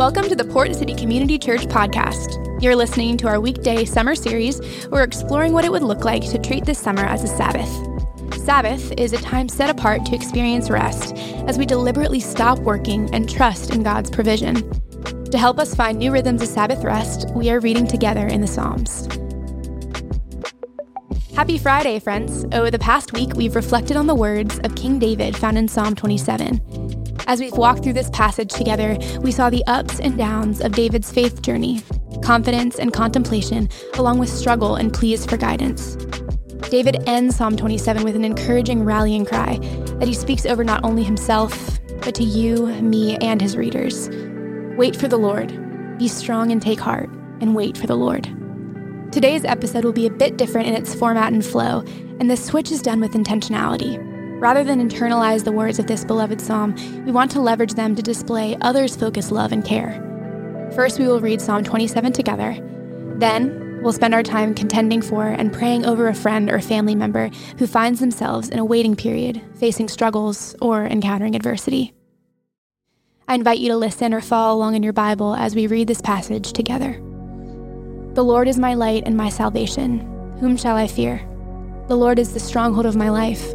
Welcome to the Port City Community Church podcast. You're listening to our weekday summer series we're exploring what it would look like to treat this summer as a Sabbath. Sabbath is a time set apart to experience rest as we deliberately stop working and trust in God's provision. To help us find new rhythms of Sabbath rest, we are reading together in the Psalms. Happy Friday, friends. Over the past week, we've reflected on the words of King David found in Psalm 27. As we've walked through this passage together, we saw the ups and downs of David's faith journey, confidence and contemplation, along with struggle and pleas for guidance. David ends Psalm 27 with an encouraging rallying cry that he speaks over not only himself, but to you, me, and his readers. Wait for the Lord. Be strong and take heart, and wait for the Lord. Today's episode will be a bit different in its format and flow, and the switch is done with intentionality. Rather than internalize the words of this beloved psalm, we want to leverage them to display others' focused love and care. First, we will read Psalm 27 together. Then, we'll spend our time contending for and praying over a friend or family member who finds themselves in a waiting period, facing struggles, or encountering adversity. I invite you to listen or follow along in your Bible as we read this passage together. The Lord is my light and my salvation. Whom shall I fear? The Lord is the stronghold of my life.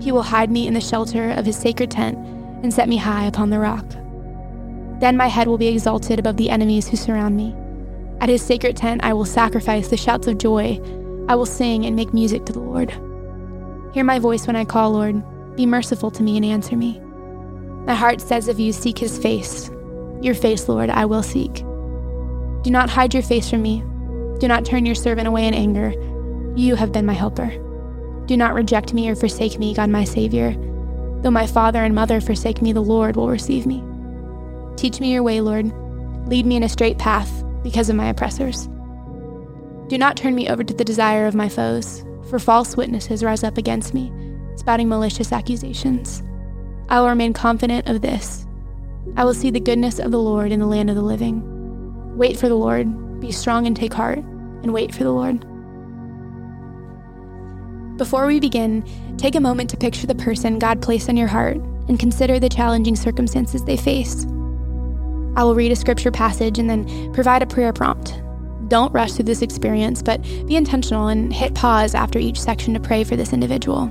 He will hide me in the shelter of his sacred tent and set me high upon the rock. Then my head will be exalted above the enemies who surround me. At his sacred tent I will sacrifice the shouts of joy. I will sing and make music to the Lord. Hear my voice when I call, Lord. Be merciful to me and answer me. My heart says of you, Seek his face. Your face, Lord, I will seek. Do not hide your face from me. Do not turn your servant away in anger. You have been my helper. Do not reject me or forsake me, God my Savior. Though my father and mother forsake me, the Lord will receive me. Teach me your way, Lord. Lead me in a straight path because of my oppressors. Do not turn me over to the desire of my foes, for false witnesses rise up against me, spouting malicious accusations. I will remain confident of this. I will see the goodness of the Lord in the land of the living. Wait for the Lord, be strong and take heart, and wait for the Lord. Before we begin, take a moment to picture the person God placed on your heart and consider the challenging circumstances they face. I will read a scripture passage and then provide a prayer prompt. Don't rush through this experience, but be intentional and hit pause after each section to pray for this individual,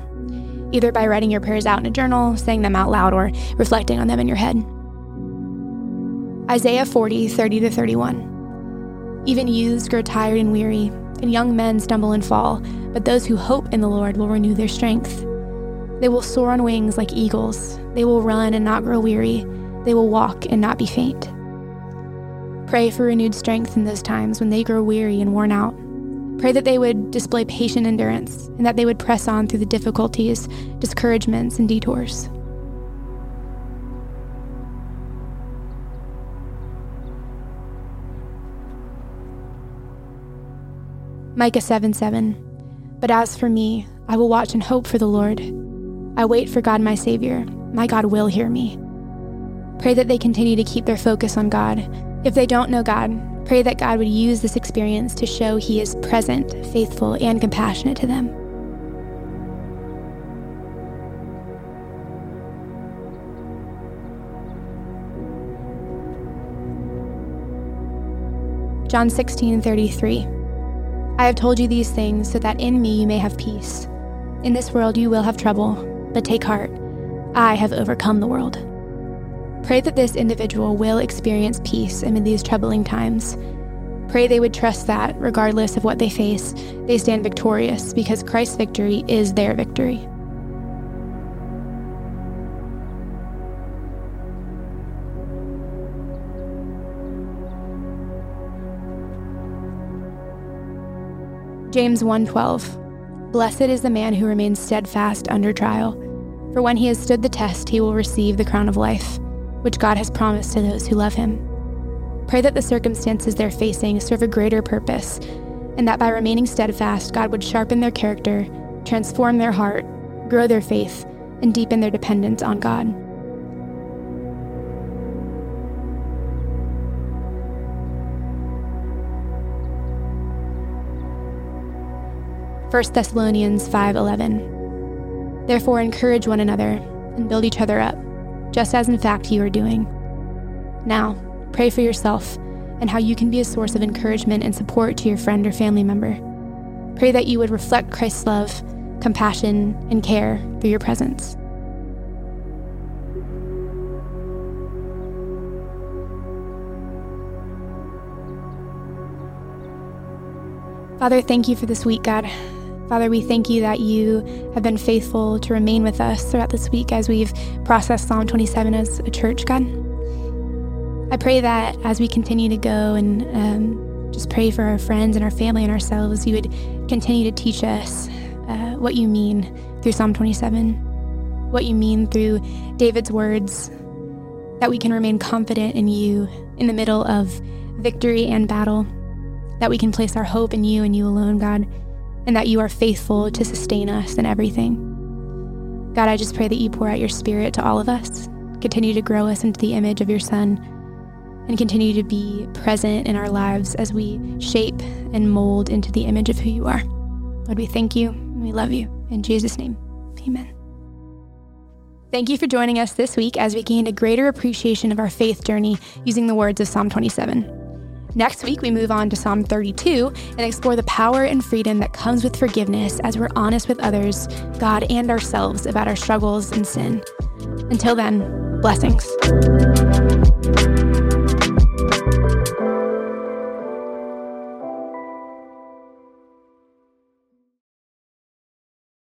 either by writing your prayers out in a journal, saying them out loud, or reflecting on them in your head. Isaiah 40, 30 to 31. Even youths grow tired and weary, and young men stumble and fall but those who hope in the Lord will renew their strength. They will soar on wings like eagles. They will run and not grow weary. They will walk and not be faint. Pray for renewed strength in those times when they grow weary and worn out. Pray that they would display patient endurance and that they would press on through the difficulties, discouragements, and detours. Micah 7 7. But as for me, I will watch and hope for the Lord. I wait for God, my Savior. My God will hear me. Pray that they continue to keep their focus on God. If they don't know God, pray that God would use this experience to show He is present, faithful, and compassionate to them. John 16 33. I have told you these things so that in me you may have peace. In this world you will have trouble, but take heart. I have overcome the world. Pray that this individual will experience peace amid these troubling times. Pray they would trust that, regardless of what they face, they stand victorious because Christ's victory is their victory. James 1:12 Blessed is the man who remains steadfast under trial, for when he has stood the test he will receive the crown of life, which God has promised to those who love him. Pray that the circumstances they're facing serve a greater purpose, and that by remaining steadfast, God would sharpen their character, transform their heart, grow their faith, and deepen their dependence on God. 1 Thessalonians 5:11. Therefore encourage one another and build each other up, just as in fact you are doing. Now, pray for yourself and how you can be a source of encouragement and support to your friend or family member. Pray that you would reflect Christ's love, compassion, and care through your presence. Father, thank you for this week, God. Father, we thank you that you have been faithful to remain with us throughout this week as we've processed Psalm 27 as a church, God. I pray that as we continue to go and um, just pray for our friends and our family and ourselves, you would continue to teach us uh, what you mean through Psalm 27, what you mean through David's words, that we can remain confident in you in the middle of victory and battle, that we can place our hope in you and you alone, God and that you are faithful to sustain us in everything. God, I just pray that you pour out your spirit to all of us, continue to grow us into the image of your Son, and continue to be present in our lives as we shape and mold into the image of who you are. Lord, we thank you and we love you. In Jesus' name, amen. Thank you for joining us this week as we gained a greater appreciation of our faith journey using the words of Psalm 27. Next week, we move on to Psalm 32 and explore the power and freedom that comes with forgiveness as we're honest with others, God, and ourselves about our struggles and sin. Until then, blessings.